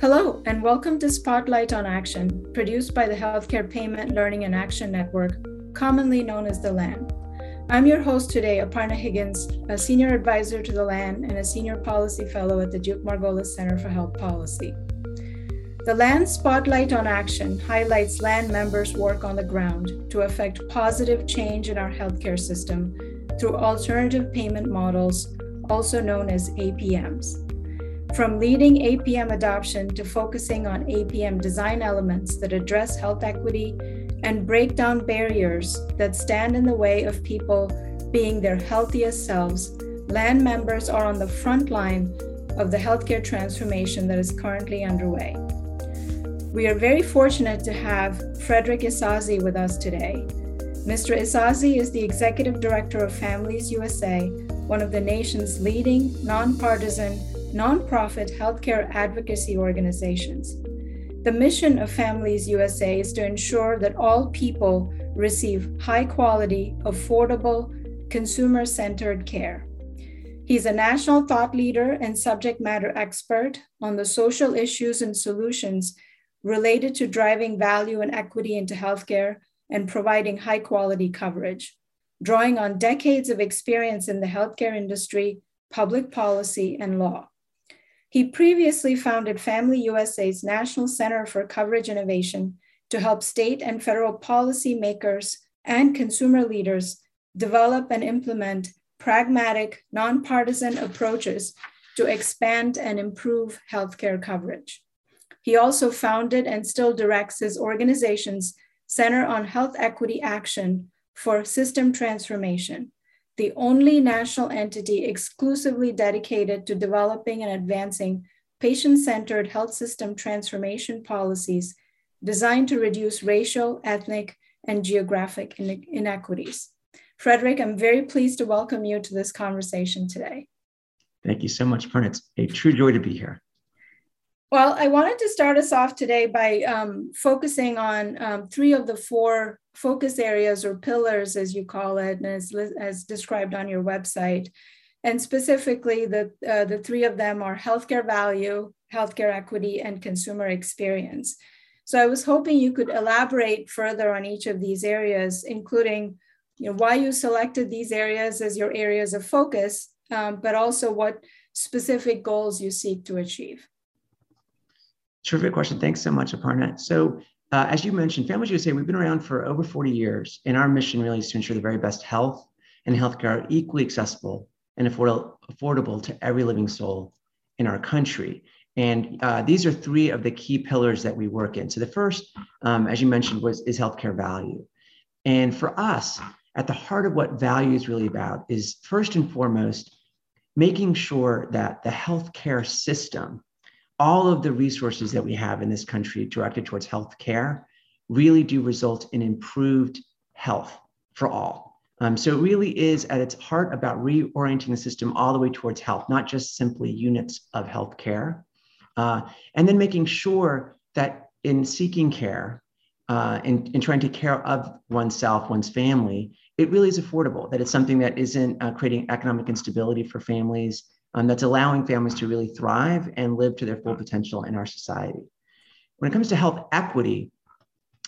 Hello, and welcome to Spotlight on Action, produced by the Healthcare Payment Learning and Action Network, commonly known as the LAN. I'm your host today, Aparna Higgins, a senior advisor to the LAN and a senior policy fellow at the Duke Margolis Center for Health Policy. The LAN Spotlight on Action highlights LAN members' work on the ground to affect positive change in our healthcare system through alternative payment models, also known as APMs. From leading APM adoption to focusing on APM design elements that address health equity and break down barriers that stand in the way of people being their healthiest selves, LAN members are on the front line of the healthcare transformation that is currently underway. We are very fortunate to have Frederick Isasi with us today. Mr. Isasi is the Executive Director of Families USA, one of the nation's leading nonpartisan nonprofit healthcare advocacy organizations. The mission of Families USA is to ensure that all people receive high quality, affordable, consumer centered care. He's a national thought leader and subject matter expert on the social issues and solutions related to driving value and equity into healthcare and providing high quality coverage, drawing on decades of experience in the healthcare industry, public policy, and law. He previously founded Family USA's National Center for Coverage Innovation to help state and federal policymakers and consumer leaders develop and implement pragmatic, nonpartisan approaches to expand and improve healthcare coverage. He also founded and still directs his organization's Center on Health Equity Action for System Transformation, the only national entity exclusively dedicated to developing and advancing patient centered health system transformation policies designed to reduce racial, ethnic, and geographic inequities. Frederick, I'm very pleased to welcome you to this conversation today. Thank you so much, Pern. It's a true joy to be here. Well, I wanted to start us off today by um, focusing on um, three of the four focus areas or pillars, as you call it, and as, as described on your website. And specifically, the, uh, the three of them are healthcare value, healthcare equity, and consumer experience. So I was hoping you could elaborate further on each of these areas, including you know, why you selected these areas as your areas of focus, um, but also what specific goals you seek to achieve. Terrific question. Thanks so much, Aparna. So, uh, as you mentioned, Families USA, we've been around for over 40 years, and our mission really is to ensure the very best health and healthcare are equally accessible and affordable to every living soul in our country. And uh, these are three of the key pillars that we work in. So the first, um, as you mentioned, was is healthcare value. And for us, at the heart of what value is really about is first and foremost making sure that the healthcare system all of the resources that we have in this country directed towards health care really do result in improved health for all. Um, so it really is at its heart about reorienting the system all the way towards health, not just simply units of health care. Uh, and then making sure that in seeking care, uh, in, in trying to care of oneself, one's family, it really is affordable, that it's something that isn't uh, creating economic instability for families, um, that's allowing families to really thrive and live to their full potential in our society. When it comes to health equity,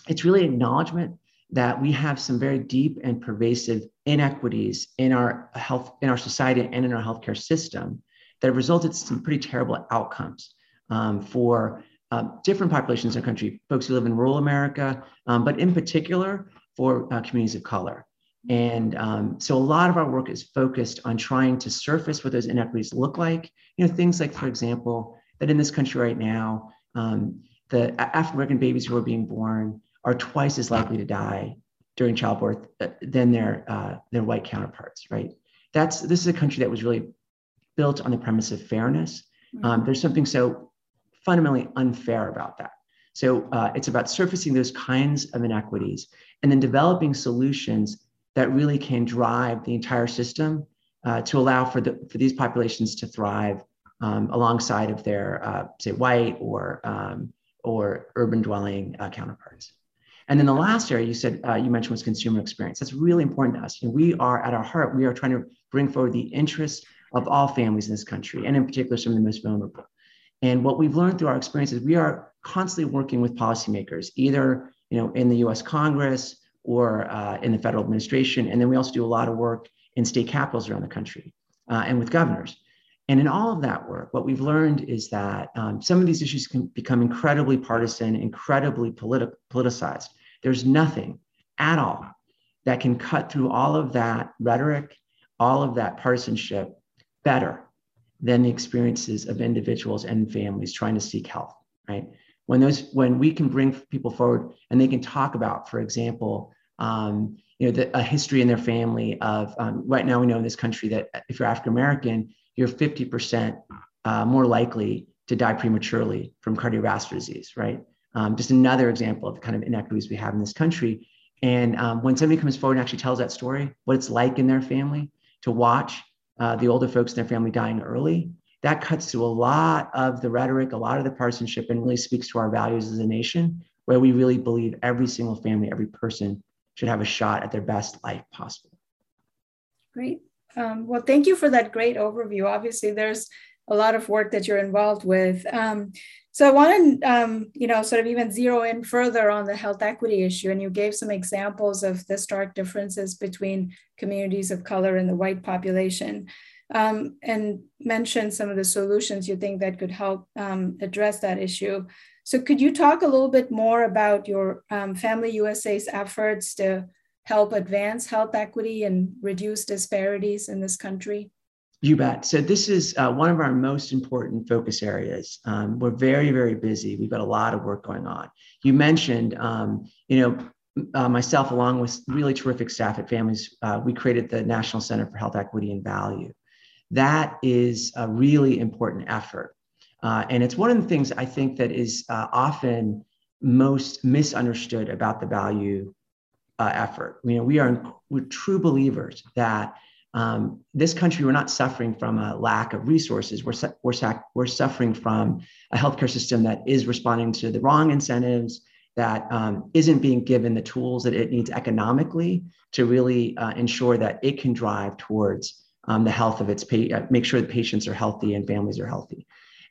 it's really acknowledgement that we have some very deep and pervasive inequities in our health, in our society, and in our healthcare system that have resulted in some pretty terrible outcomes um, for uh, different populations in the country, folks who live in rural America, um, but in particular for uh, communities of color. And um, so a lot of our work is focused on trying to surface what those inequities look like. You know, things like, for example, that in this country right now, um, the African American babies who are being born are twice as likely to die during childbirth uh, than their uh, their white counterparts. Right? That's this is a country that was really built on the premise of fairness. Mm-hmm. Um, there's something so fundamentally unfair about that. So uh, it's about surfacing those kinds of inequities and then developing solutions that really can drive the entire system uh, to allow for, the, for these populations to thrive um, alongside of their, uh, say, white or, um, or urban dwelling uh, counterparts. And then the last area you said, uh, you mentioned was consumer experience. That's really important to us. You know, we are at our heart, we are trying to bring forward the interests of all families in this country, and in particular, some of the most vulnerable. And what we've learned through our experiences, we are constantly working with policymakers, either you know in the U.S. Congress or uh, in the federal administration, and then we also do a lot of work in state capitals around the country uh, and with governors. And in all of that work, what we've learned is that um, some of these issues can become incredibly partisan, incredibly politi- politicized. There's nothing at all that can cut through all of that rhetoric, all of that partisanship better than the experiences of individuals and families trying to seek health, right? When those, when we can bring people forward and they can talk about, for example, um, you know, the, a history in their family of um, right now we know in this country that if you're African American, you're 50% uh, more likely to die prematurely from cardiovascular disease, right? Um, just another example of the kind of inequities we have in this country. And um, when somebody comes forward and actually tells that story, what it's like in their family to watch uh, the older folks in their family dying early, that cuts through a lot of the rhetoric, a lot of the partisanship, and really speaks to our values as a nation, where we really believe every single family, every person should have a shot at their best life possible. Great. Um, well, thank you for that great overview. Obviously, there's a lot of work that you're involved with. Um, so I want to, um, you know, sort of even zero in further on the health equity issue, and you gave some examples of the stark differences between communities of color and the white population, um, and mention some of the solutions you think that could help um, address that issue. So could you talk a little bit more about your um, Family USA's efforts to help advance health equity and reduce disparities in this country? You bet. So this is uh, one of our most important focus areas. Um, we're very, very busy. We've got a lot of work going on. You mentioned, um, you know, uh, myself along with really terrific staff at Families, uh, we created the National Center for Health Equity and Value. That is a really important effort. Uh, and it's one of the things I think that is uh, often most misunderstood about the value uh, effort. You know, we are we're true believers that um, this country, we're not suffering from a lack of resources. We're, su- we're, sac- we're suffering from a healthcare system that is responding to the wrong incentives, that um, not being given the tools that it needs economically to really uh, ensure that it can drive towards um, the health of its pa- uh, make sure that patients are healthy and families are healthy.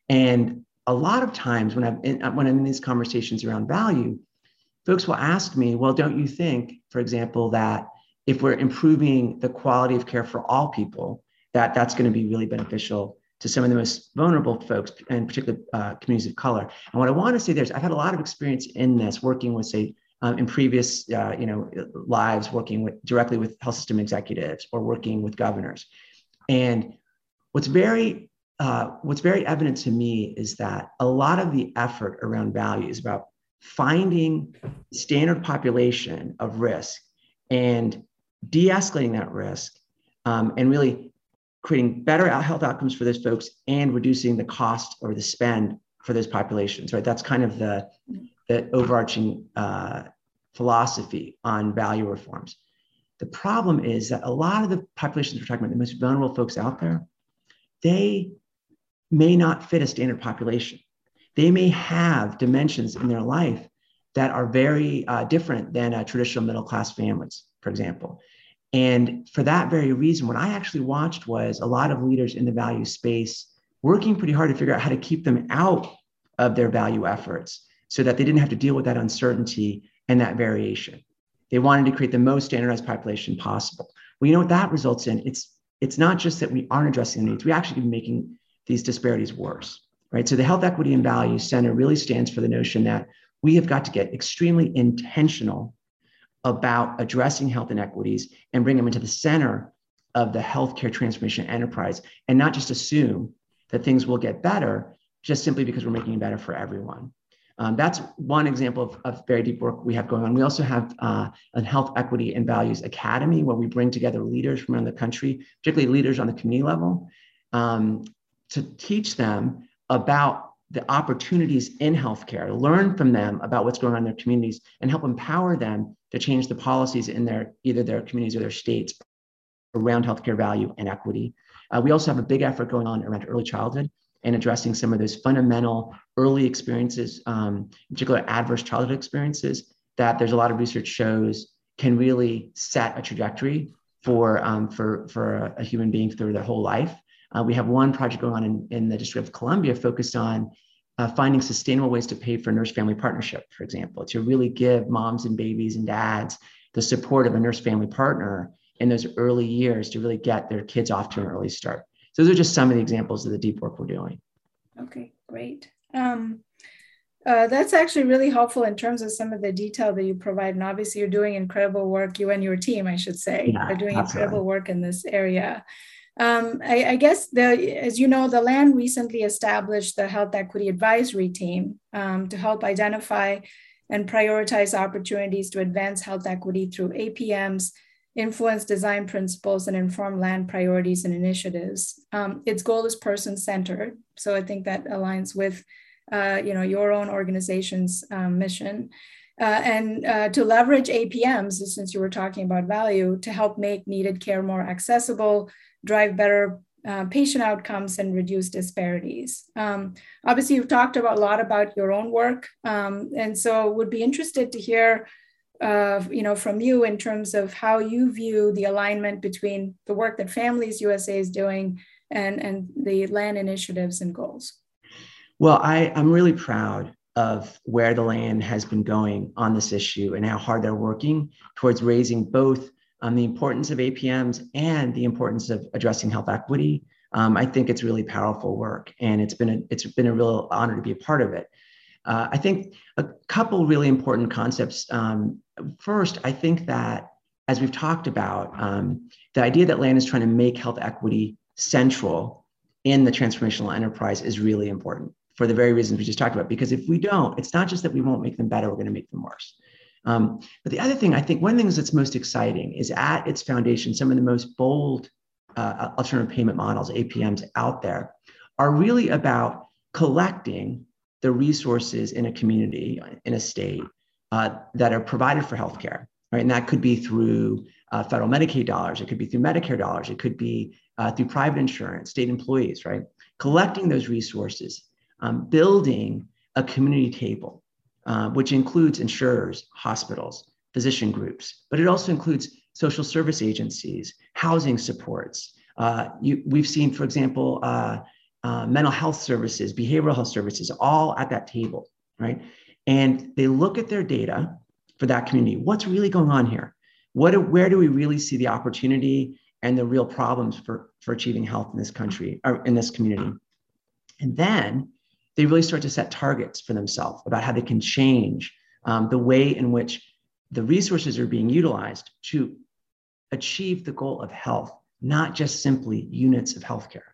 And a lot of times when I'm in, when I'm in these conversations around value, folks will ask me, well, don't you think, for example, that if we're improving the quality of care for all people, that that's going to be really beneficial to some of the most vulnerable folks, and particularly uh, communities of color. And what I want to say there is, I've had a lot of experience in this, working with, say, um, in previous, uh, you know, lives, working with directly with health system executives or working with governors. And what's very uh, what's very evident to me is that a lot of the effort around value is about finding standard population of risk and de-escalating that risk um, and really creating better health outcomes for those folks and reducing the cost or the spend for those populations right that's kind of the, the overarching uh, philosophy on value reforms. The problem is that a lot of the populations we're talking about the most vulnerable folks out there they may not fit a standard population. They may have dimensions in their life that are very uh, different than a traditional middle class families, for example. And for that very reason, what I actually watched was a lot of leaders in the value space working pretty hard to figure out how to keep them out of their value efforts so that they didn't have to deal with that uncertainty and that variation. They wanted to create the most standardized population possible. Well, you know what that results in? It's it's not just that we aren't addressing the needs, we actually be making these disparities worse right? So the Health Equity and Value Center really stands for the notion that we have got to get extremely intentional about addressing health inequities and bring them into the center of the healthcare transformation enterprise and not just assume that things will get better just simply because we're making it better for everyone. Um, that's one example of, of, very deep work we have going on. We also have uh, a Health Equity and Values Academy where we bring together leaders from around the country, particularly leaders on the community level, um, to teach them about the opportunities in healthcare, learn from them about what's going on in their communities, and help empower them to change the policies in their either their communities or their states around healthcare value and equity. Uh, we also have a big effort going on around early childhood and addressing some of those fundamental early experiences, um, particular adverse childhood experiences, that there's a lot of research shows can really set a trajectory for um, for for a, a human being through their whole life. Uh, we have one project going on in, in the District of Columbia focused on uh, finding sustainable ways to pay for nurse family partnership, for example, to really give moms and babies and dads the support of a nurse family partner in those early years to really get their kids off to an early start. Those are just some of the examples of the deep work we're doing. Okay, great. Um, uh, that's actually really helpful in terms of some of the detail that you provide. And obviously, you're doing incredible work. You and your team, I should say, yeah, are doing absolutely. incredible work in this area. Um, I, I, guess the, as you know, the LAN recently established the Health Equity Advisory Team um, to help identify and prioritize opportunities to advance health equity through APMs, influence design principles, and inform LAN priorities and initiatives. Um, its goal is person-centered, so I think that aligns with, uh, you know, your own organization's um, mission. Uh, and uh, to leverage APMs, since you were talking about value, to help make needed care more accessible, drive better uh, patient outcomes and reduce disparities. Um, obviously, you've talked about a lot about your own work, um, and so would be interested to hear, you know, from you in terms of how you view the alignment between the work that Families USA is doing and and the LAN initiatives and goals. Well, I, I'm really proud of where the LAN has been going on this issue and how hard they're working towards raising both on the importance of APMs and the importance of addressing health equity. Um, I think it's really powerful work, and it's been a, it's been a real honor to be a part of it. Uh, I think a couple really important concepts. Um, first, I think that as we've talked about, um, the idea that LAN is trying to make health equity central in the transformational enterprise is really important for the very reasons we just talked about. Because if we don't, it's not just that we won't make them better, we're going to make them worse. Um, but the other thing, I think one of the things that's most exciting is at its foundation, some of the most bold uh, alternative payment models, APMs out there, are really about collecting the resources in a community, in a state, uh, that are provided for healthcare, right? And that could be through uh, federal Medicaid dollars, it could be through Medicare dollars, it could be uh, through private insurance, state employees, right? Collecting those resources, um, building a community table uh, which includes insurers, hospitals, physician groups, but it also includes social service agencies, housing supports. Uh, you, we've seen, for example, uh, mental health services, behavioral health services, all at that table, right? And they look at their data for that community. What's really going on here? What, where do we really see the opportunity and the real problems for, for achieving health in this country or in this community? And then they really start to set targets for themselves about how they can change um, the way in which the resources are being utilized to achieve the goal of health, not just simply units of healthcare.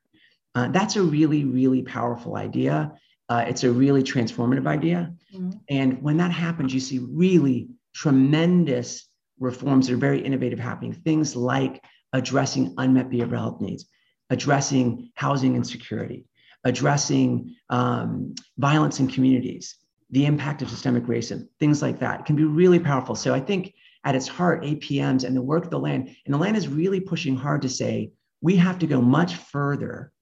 Uh, that's a really, really powerful idea. Uh, it's a really transformative idea. Mm-hmm. And when that happens, you see really tremendous reforms that are very innovative happening. Things like addressing unmet behavioral health needs, addressing housing insecurity, addressing um, violence in communities, the impact of systemic racism, things like that. It can be really powerful. So I think at its heart, APMs and the work of the LAN, and the LAN is really pushing hard to say we have to go much further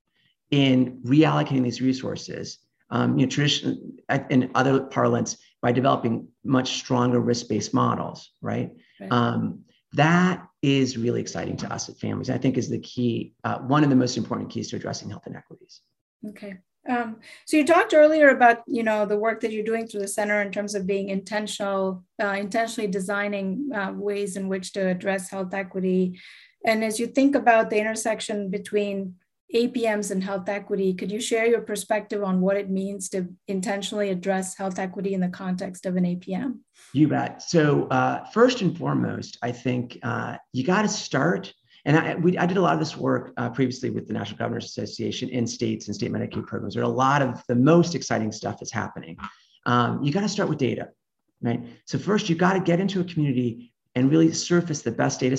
in reallocating these resources. Um, you know, tradition in other parlance by developing much stronger risk-based models, right? right. Um, that is really exciting to us at families. I think is the key, uh, one of the most important keys to addressing health inequities. Okay. Um, so you talked earlier about you know the work that you're doing through the center in terms of being intentional, uh, intentionally designing uh, ways in which to address health equity. And as you think about the intersection between APMs and health equity, could you share your perspective on what it means to intentionally address health equity in the context of an APM? You bet. So uh, first and foremost, I think uh, you got to start and I, we, I did a lot of this work uh, previously with the National Governors Association in states and state Medicaid programs. There's a lot of the most exciting stuff that's happening. Um, you got to start with data, right? So first, you got to get into a community and really surface the best data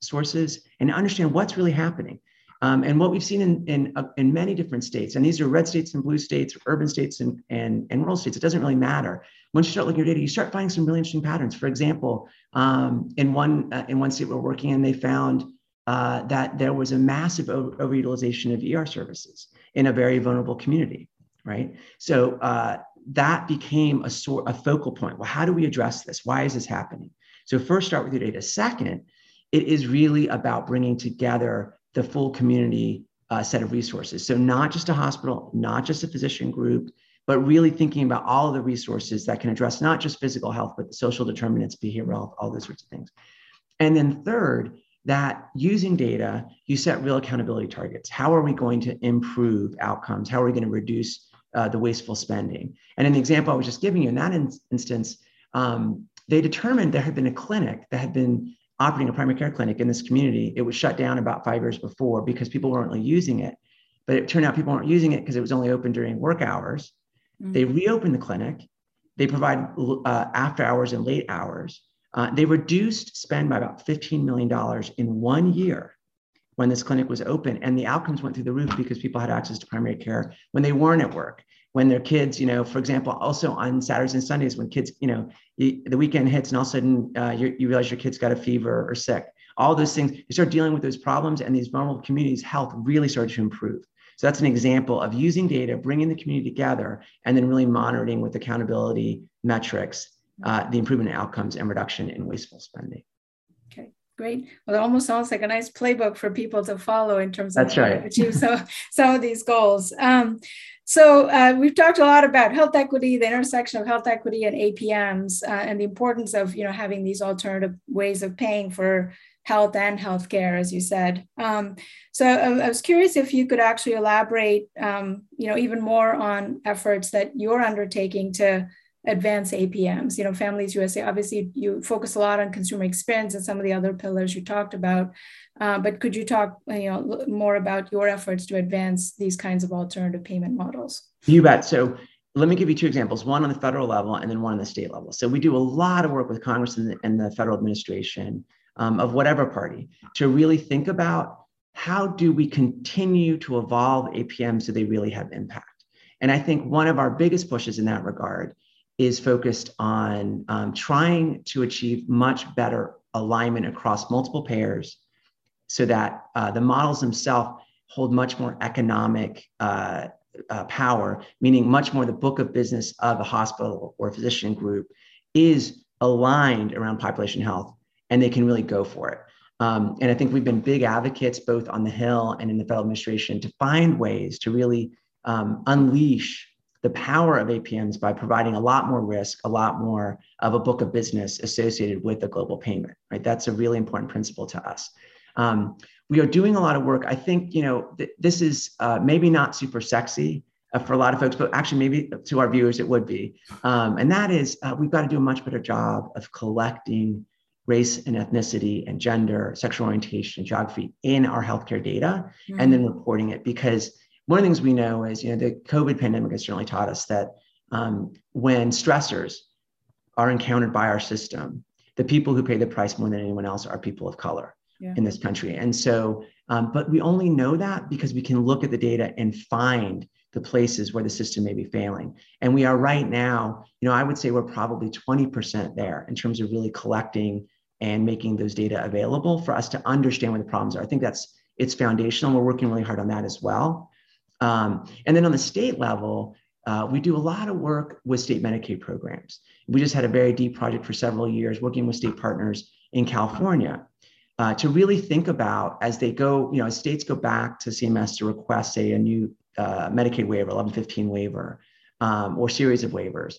sources and understand what's really happening. Um, and what we've seen in, in, uh, in many different states, and these are red states and blue states, urban states and, and, and rural states, it doesn't really matter. Once you start looking at your data, you start finding some really interesting patterns. For example, um, in, one, uh, in one state we're working in, they found uh, that there was a massive over- overutilization of ER services in a very vulnerable community, right? So uh, that became a sort a focal point. Well, how do we address this? Why is this happening? So first, start with your data. Second, it is really about bringing together the full community uh, set of resources. So, not just a hospital, not just a physician group, but really thinking about all of the resources that can address not just physical health, but the social determinants, behavioral health, all those sorts of things. And then, third, that using data, you set real accountability targets. How are we going to improve outcomes? How are we going to reduce uh, the wasteful spending? And in the example I was just giving you, in that in- instance, um, they determined there had been a clinic that had been operating a primary care clinic in this community. It was shut down about five years before because people weren't really using it. But it turned out people weren't using it because it was only open during work hours. Mm-hmm. They reopened the clinic. They provide uh, after hours and late hours. Uh, they reduced spend by about $15 million in one year when this clinic was open. And the outcomes went through the roof because people had access to primary care when they weren't at work. When their kids, you know, for example, also on Saturdays and Sundays, when kids, you know, you, the weekend hits and all of a sudden uh, you, you realize your kid's got a fever or sick, all those things, you start dealing with those problems and these vulnerable communities' health really started to improve. So that's an example of using data, bringing the community together, and then really monitoring with accountability metrics uh, the improvement in outcomes and reduction in wasteful spending. Okay, great. Well, it almost sounds like a nice playbook for people to follow in terms of That's right. achieve so, some of these goals. Um, so uh, we've talked a lot about health equity, the intersection of health equity and APMs, uh, and the importance of you know having these alternative ways of paying for health and healthcare, as you said. Um, so I, I, was curious if you could actually elaborate, um, you know, even more on efforts that you're undertaking to advance APMs. You know, Families USA, obviously you focus a lot on consumer experience and some of the other pillars you talked about. Uh, but could you talk you know, more about your efforts to advance these kinds of alternative payment models? You bet. So let me give you two examples, one on the federal level and then one on the state level. So we do a lot of work with Congress and the, and the federal administration um, of whatever party to really think about how do we continue to evolve APMs so they really have impact. And I think one of our biggest pushes in that regard is focused on um, trying to achieve much better alignment across multiple payers so that uh, the models themselves hold much more economic uh, uh, power, meaning much more the book of business of a hospital or physician group is aligned around population health and they can really go for it. Um, and I think we've been big advocates both on the Hill and in the federal administration to find ways to really um, unleash the power of APMs by providing a lot more risk, a lot more of a book of business associated with a global payment, right? That's a really important principle to us. Um, we are doing a lot of work. I think, you know, th- this is uh, maybe not super sexy uh, for a lot of folks, but actually maybe to our viewers it would be. Um, and that is uh, we've got to do a much better job of collecting race and ethnicity and gender, sexual orientation, and geography in our healthcare data mm-hmm. and then reporting it because one of the things we know is, you know, the COVID pandemic has certainly taught us that um, when stressors are encountered by our system, the people who pay the price more than anyone else are people of color yeah. in this country. And so, um, but we only know that because we can look at the data and find the places where the system may be failing. And we are right now, you know, I would say we're probably 20% there in terms of really collecting and making those data available for us to understand where the problems are. I think that's it's foundational. We're working really hard on that as well. Um, and then on the state level, uh, we do a lot of work with state Medicaid programs. We just had a very deep project for several years working with state partners in California uh, to really think about as they go, you know, as states go back to CMS to request, say, a new uh, Medicaid waiver, 1115 waiver, um, or series of waivers,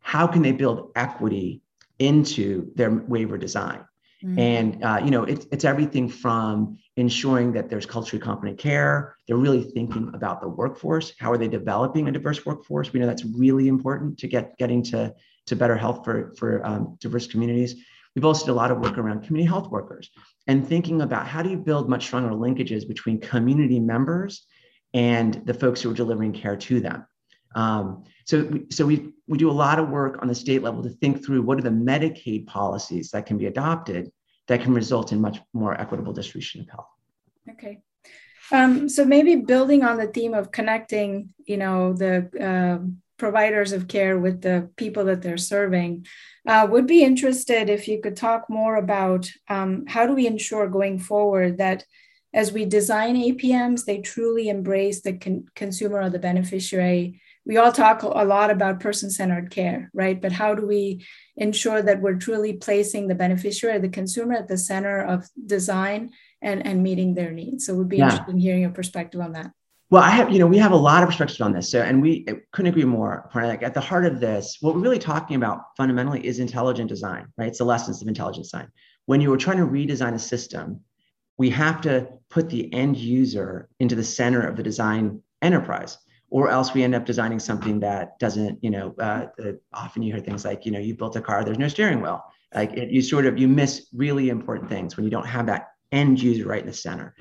how can they build equity into their waiver design? Mm-hmm. And uh, you know, it's it's everything from ensuring that there's culturally competent care. They're really thinking about the workforce. How are they developing a diverse workforce? We know that's really important to get getting to to better health for for um, diverse communities. We've also did a lot of work around community health workers and thinking about how do you build much stronger linkages between community members and the folks who are delivering care to them. Um, so, we, so we, we do a lot of work on the state level to think through what are the Medicaid policies that can be adopted that can result in much more equitable distribution of health. Okay. Um, so maybe building on the theme of connecting, you know, the uh, providers of care with the people that they're serving, uh, would be interested if you could talk more about um, how do we ensure going forward that as we design APMs, they truly embrace the con- consumer or the beneficiary we all talk a lot about person centered care, right? But how do we ensure that we're truly placing the beneficiary, the consumer at the center of design and, and meeting their needs. So we'd be yeah. interested in hearing your perspective on that. Well, I have, you know, we have a lot of perspectives on this. So, and we couldn't agree more. Like at the heart of this, what we're really talking about fundamentally is intelligent design, right? It's the lessons of intelligent design. When you are trying to redesign a system, we have to put the end user into the center of the design enterprise or else we end up designing something that doesn't, you know, uh, often you hear things like, you know, you built a car, there's no steering wheel. Like it, you sort of, you miss really important things when you don't have that end user right in the center.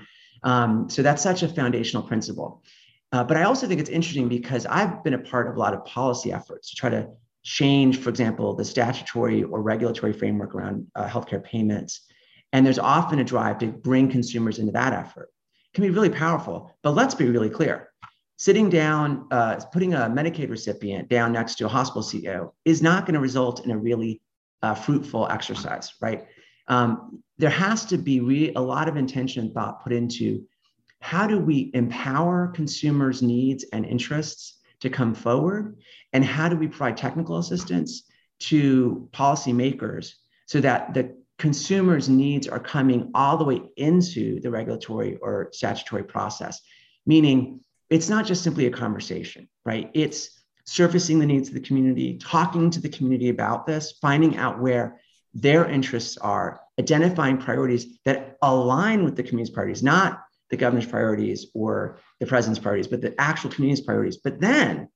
Um, so that's such a foundational principle. Uh, but I also think it's interesting because I've been a part of a lot of policy efforts to try to change, for example, the statutory or regulatory framework around uh, healthcare payments. And there's often a drive to bring consumers into that effort. It can be really powerful, but let's be really clear. Sitting down, uh, putting a Medicaid recipient down next to a hospital CEO is not going to result in a really uh, fruitful exercise, right? Um, there has to be re- a lot of intention and thought put into how do we empower consumers' needs and interests to come forward, and how do we provide technical assistance to policymakers so that the consumers' needs are coming all the way into the regulatory or statutory process, meaning it's not just simply a conversation, right? It's surfacing the needs of the community, talking to the community about this, finding out where their interests are, identifying priorities that align with the community's priorities, not the governor's priorities or the president's priorities, but the actual community's priorities. But then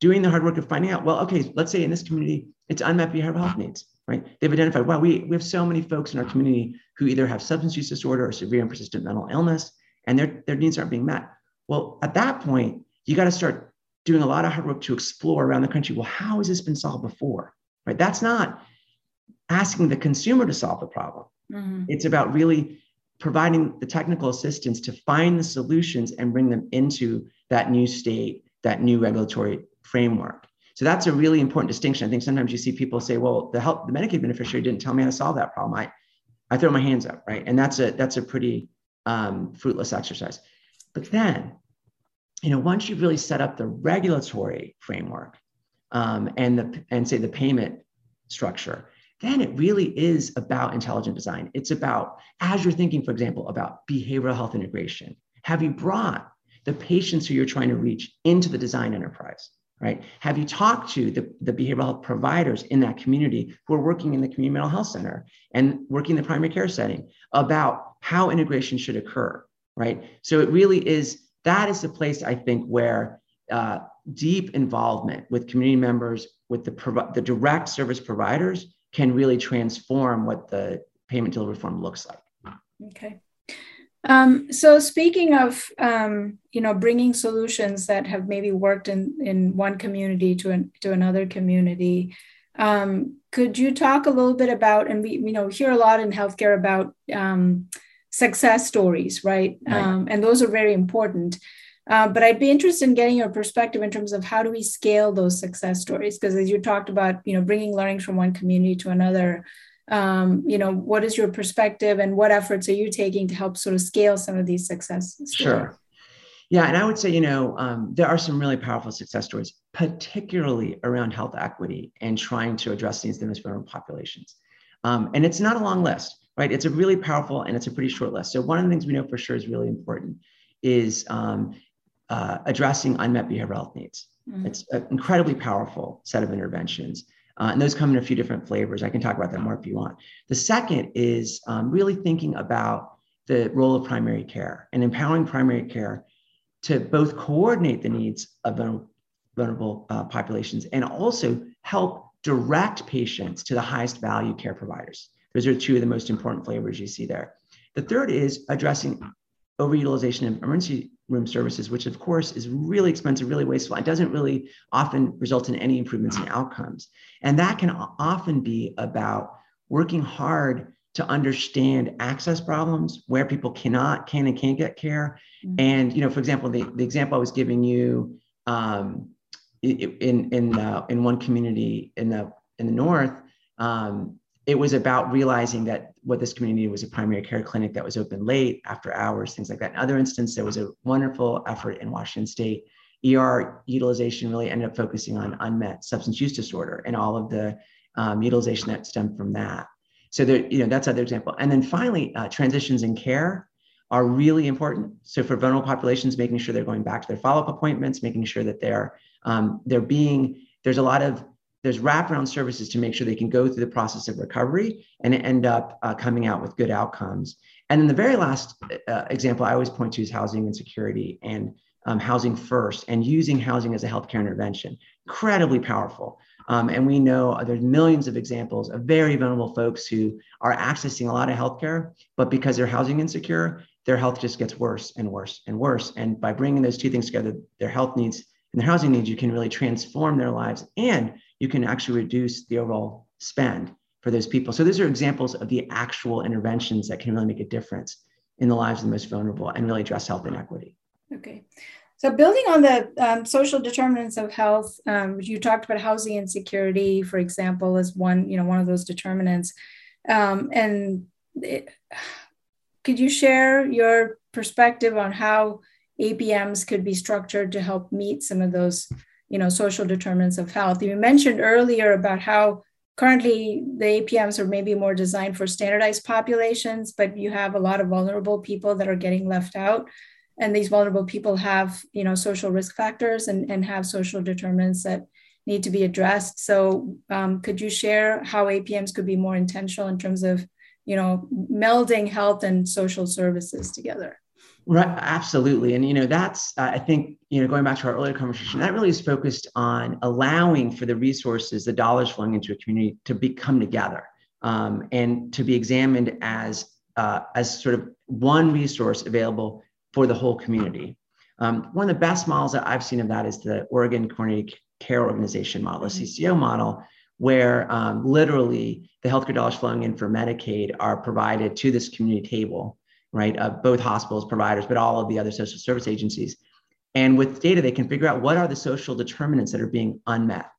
doing the hard work of finding out, well, okay, let's say in this community, it's unmet behavioral health needs, right? They've identified, wow, we, we have so many folks in our community who either have substance use disorder or severe and persistent mental illness, and their, their needs aren't being met. Well, at that point, you got to start doing a lot of hard work to explore around the country. Well, how has this been solved before? Right? That's not asking the consumer to solve the problem. Mm-hmm. It's about really providing the technical assistance to find the solutions and bring them into that new state, that new regulatory framework. So that's a really important distinction. I think sometimes you see people say, well, the help the Medicaid beneficiary didn't tell me how to solve that problem. I, I throw my hands up, right? And that's a that's a pretty um, fruitless exercise. But then, you know, once you've really set up the regulatory framework um, and the and say the payment structure, then it really is about intelligent design. It's about, as you're thinking, for example, about behavioral health integration, have you brought the patients who you're trying to reach into the design enterprise? Right? Have you talked to the, the behavioral health providers in that community who are working in the community mental health center and working in the primary care setting about how integration should occur? Right. So it really is that is the place I think where uh, deep involvement with community members, with the, the direct service providers can really transform what the payment delivery reform looks like. Okay. Um, so speaking of um, you know bringing solutions that have maybe worked in in one community to an, to another community, um, could you talk a little bit about and we you know hear a lot in healthcare about um, success stories, right? right. Um, and those are very important. Uh, but I'd be interested in getting your perspective in terms of how do we scale those success stories? Because as you talked about, you know, bringing learnings from one community to another, um, you know, what is your perspective and what efforts are you taking to help sort of scale some of these success stories? Sure. Yeah, and I would say, you know, um, there are some really powerful success stories, particularly around health equity and trying to address of the vulnerable populations. Um, and it's not a long list, right? It's a really powerful and it's a pretty short list. So one of the things we know for sure is really important is um, uh, addressing unmet behavioral health needs. Mm-hmm. It's an incredibly powerful set of interventions. Uh, and those come in a few different flavors. I can talk about that more if you want. The second is um, really thinking about the role of primary care and empowering primary care to both coordinate the needs of vulnerable uh, populations and also help direct patients to the highest value care providers. Those are two of the most important flavors you see there. The third is addressing overutilization of emergency room services, which of course is really expensive, really wasteful. It doesn't really often result in any improvements in outcomes. And that can often be about working hard to understand access problems where people cannot, can and can't get care. Mm-hmm. And, you know, for example, the, the example I was giving you um, in, in, uh, in one community in the, in the North, um, it was about realizing that what this community was a primary care clinic that was open late after hours, things like that. In other instance, there was a wonderful effort in Washington State. ER utilization really ended up focusing on unmet substance use disorder and all of the um, utilization that stemmed from that. So there, you know, that's another example. And then finally, uh, transitions in care. are really important. So for vulnerable populations, making sure they're going back to their follow-up appointments, making sure that they're um, they're being there's a lot of there's wraparound services to make sure they can go through the process of recovery and end up uh, coming out with good outcomes. And then the very last uh, example I always point to is housing insecurity and um, housing first and using housing as a healthcare intervention. Incredibly powerful. Um, and we know there's millions of examples of very vulnerable folks who are accessing a lot of healthcare, but because they're housing insecure, their health just gets worse and worse and worse. And by bringing those two things together, their health needs and their housing needs, you can really transform their lives and you can actually reduce the overall spend for those people. So those are examples of the actual interventions that can really make a difference in the lives of the most vulnerable and really address health inequity. Okay. So building on the um, social determinants of health, um, you talked about housing insecurity, for example, as one, you know, one of those determinants. Um, and it, could you share your perspective on how APMs could be structured to help meet some of those, you know, social determinants of health? You mentioned earlier about how currently the APMs are maybe more designed for standardized populations, but you have a lot of vulnerable people that are getting left out. And these vulnerable people have you know social risk factors and, and have social determinants that need to be addressed. So um, could you share how apms could be more intentional in terms of you know melding health and social services together right absolutely and you know that's uh, i think you know going back to our earlier conversation that really is focused on allowing for the resources the dollars flowing into a community to become together um, and to be examined as uh, as sort of one resource available for the whole community. Um, one of the best models that I've seen of that is the Oregon Coordinated Care Organization model, a mm-hmm. CCO model, where um, literally the healthcare dollars flowing in for Medicaid are provided to this community table, right? Uh, both hospitals, providers, but all of the other social service agencies. And with data, they can figure out what are the social determinants that are being unmet.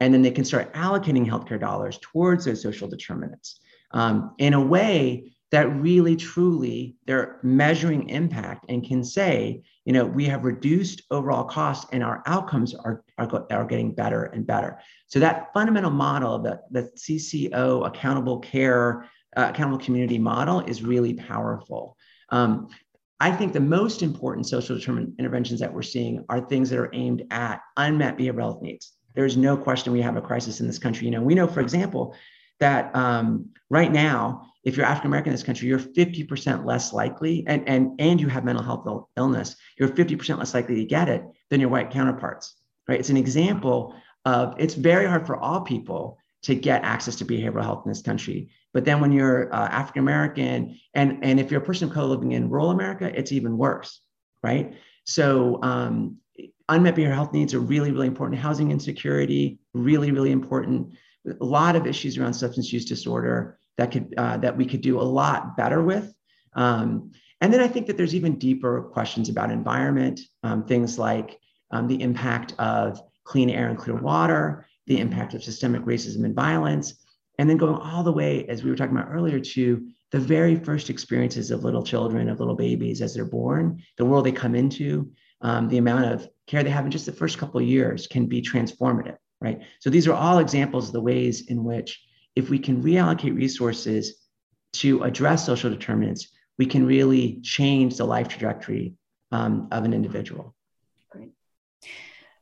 And then they can start allocating healthcare dollars towards those social determinants um, in a way that really truly they're measuring impact and can say, you know, we have reduced overall cost and our outcomes are, are, are getting better and better. So that fundamental model, the, the CCO accountable care, uh, accountable community model is really powerful. Um, I think the most important social determinant interventions that we're seeing are things that are aimed at unmet behavioral health needs. There's no question we have a crisis in this country. You know, we know, for example, that um, right now, if you're African American in this country, you're 50% less likely, and, and, and you have mental health illness, you're 50% less likely to get it than your white counterparts, right? It's an example of it's very hard for all people to get access to behavioral health in this country. But then when you're uh, African American, and, and if you're a person of color living in rural America, it's even worse, right? So um, unmet behavioral health needs are really, really important. Housing insecurity, really, really important. A lot of issues around substance use disorder that could uh, that we could do a lot better with. Um, and then I think that there's even deeper questions about environment, um, things like um, the impact of clean air and clear water, the impact of systemic racism and violence, and then going all the way, as we were talking about earlier, to the very first experiences of little children, of little babies as they're born, the world they come into, um, the amount of care they have in just the first couple of years can be transformative, right? So these are all examples of the ways in which if we can reallocate resources to address social determinants, we can really change the life trajectory um, of an individual. Great.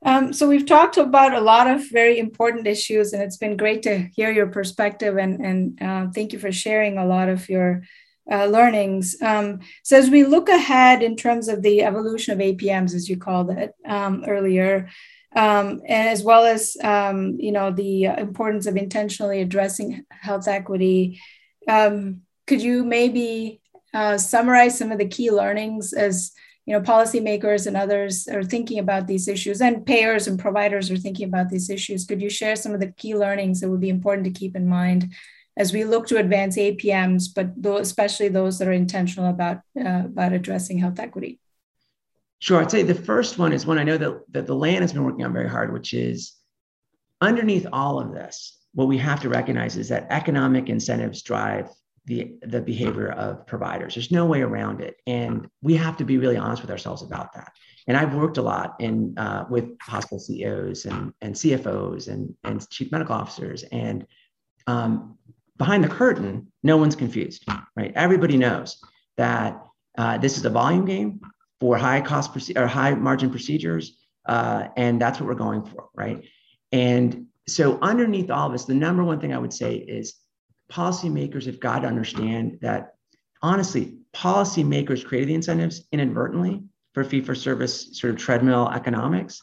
Um, so we've talked about a lot of very important issues, and it's been great to hear your perspective. And, and uh, thank you for sharing a lot of your uh, learnings. Um, so as we look ahead in terms of the evolution of APMs, as you called it um, earlier, um, and as well as um, you know the importance of intentionally addressing health equity. Um, could you maybe uh, summarize some of the key learnings as you know policymakers and others are thinking about these issues, and payers and providers are thinking about these issues? Could you share some of the key learnings that would be important to keep in mind? As we look to advance APMs, but especially those that are intentional about uh, about addressing health equity. Sure. I'd say the first one is one I know that, that the LAN has been working on very hard, which is underneath all of this, what we have to recognize is that economic incentives drive the, the behavior of providers. There's no way around it. And we have to be really honest with ourselves about that. And I've worked a lot in uh, with hospital CEOs and, and CFOs and, and chief medical officers. And um, behind the curtain, no one's confused, right? Everybody knows that Uh, this is a volume game for high cost or high margin procedures, uh, and that's what we're going for, right? And so underneath all of this, the number one thing I would say is policymakers have got to understand that honestly, policymakers created the incentives inadvertently for fee for service sort of treadmill economics.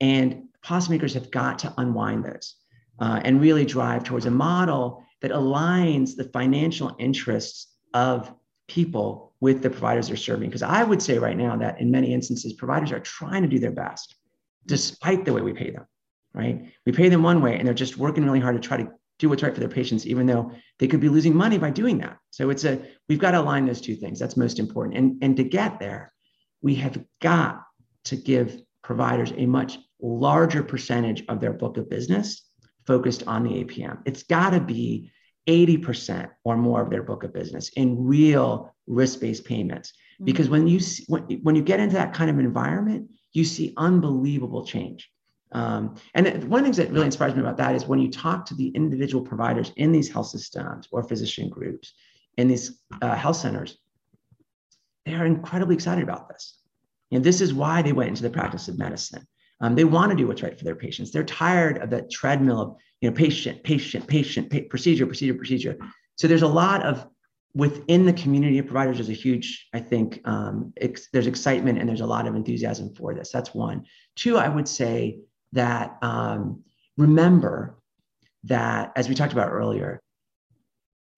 And policymakers have got to unwind those uh, and really drive towards a model that aligns the financial interests of people with the providers they're serving. Because I would say right now that in many instances, providers are trying to do their best despite the way we pay them, right? We pay them one way and they're just working really hard to try to do what's right for their patients, even though they could be losing money by doing that. So it's a, we've got to align those two things. That's most important. And, and to get there, we have got to give providers a much larger percentage of their book of business focused on the APM. It's got to be 80% or more of their book of business in real risk-based payments. Mm-hmm. Because when you see, when, when you get into that kind of environment, you see unbelievable change. Um, and one of the things that really inspires me about that is when you talk to the individual providers in these health systems or physician groups in these uh, health centers, they are incredibly excited about this. And this is why they went into the practice of medicine. Um, they want to do what's right for their patients. They're tired of that treadmill of you know patient, patient, patient, pa- procedure, procedure, procedure. So there's a lot of within the community of providers. There's a huge, I think, um, ex- there's excitement and there's a lot of enthusiasm for this. That's one. Two, I would say that um, remember that as we talked about earlier,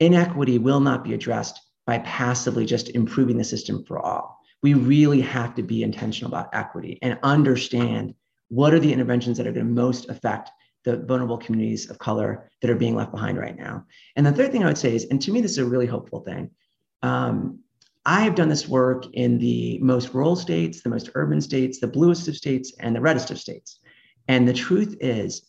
inequity will not be addressed by passively just improving the system for all. We really have to be intentional about equity and understand what are the interventions that are going to most affect the vulnerable communities of color that are being left behind right now. And the third thing I would say is, and to me, this is a really hopeful thing. Um, I have done this work in the most rural states, the most urban states, the bluest of states, and the reddest of states. And the truth is,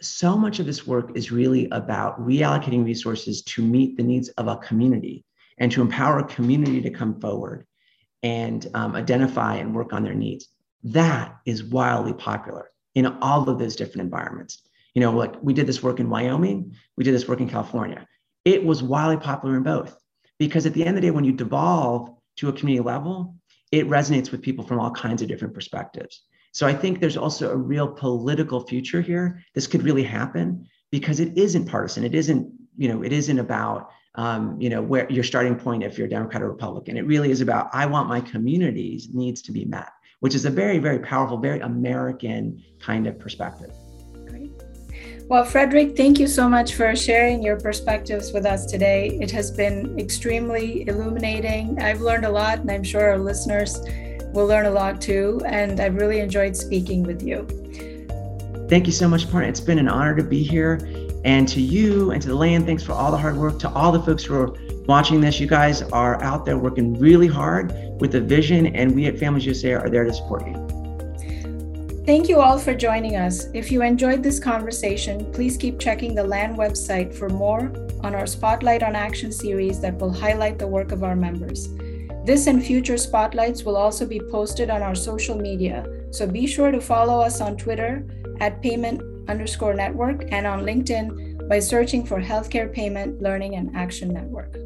so much of this work is really about reallocating resources to meet the needs of a community and to empower a community to come forward and um, identify and work on their needs. That is wildly popular in all of those different environments. You know, like we did this work in Wyoming, we did this work in California. It was wildly popular in both because at the end of the day, when you devolve to a community level, it resonates with people from all kinds of different perspectives. So I think there's also a real political future here. This could really happen because it isn't partisan. It isn't, you know, it isn't about um, you know, where your starting point if you're Democrat or Republican. It really is about I want my community's needs to be met which is a very, very powerful, very American kind of perspective. Well, Frederick, thank you so much for sharing your perspectives with us today. It has been extremely illuminating. I've learned a lot, and I'm sure our listeners will learn a lot too. And I've really enjoyed speaking with you. Thank you so much, Parna. It's been an honor to be here. And to you and to the LAN, thanks for all the hard work. To all the folks who are watching this, you guys are out there working really hard with a vision, and we at Families USA are there to support you. Thank you all for joining us. If you enjoyed this conversation, please keep checking the LAN website for more on our Spotlight on Action series that will highlight the work of our members. This and future spotlights will also be posted on our social media, so be sure to follow us on Twitter at payment underscore network and on LinkedIn by searching for Healthcare Payment Learning and Action Network.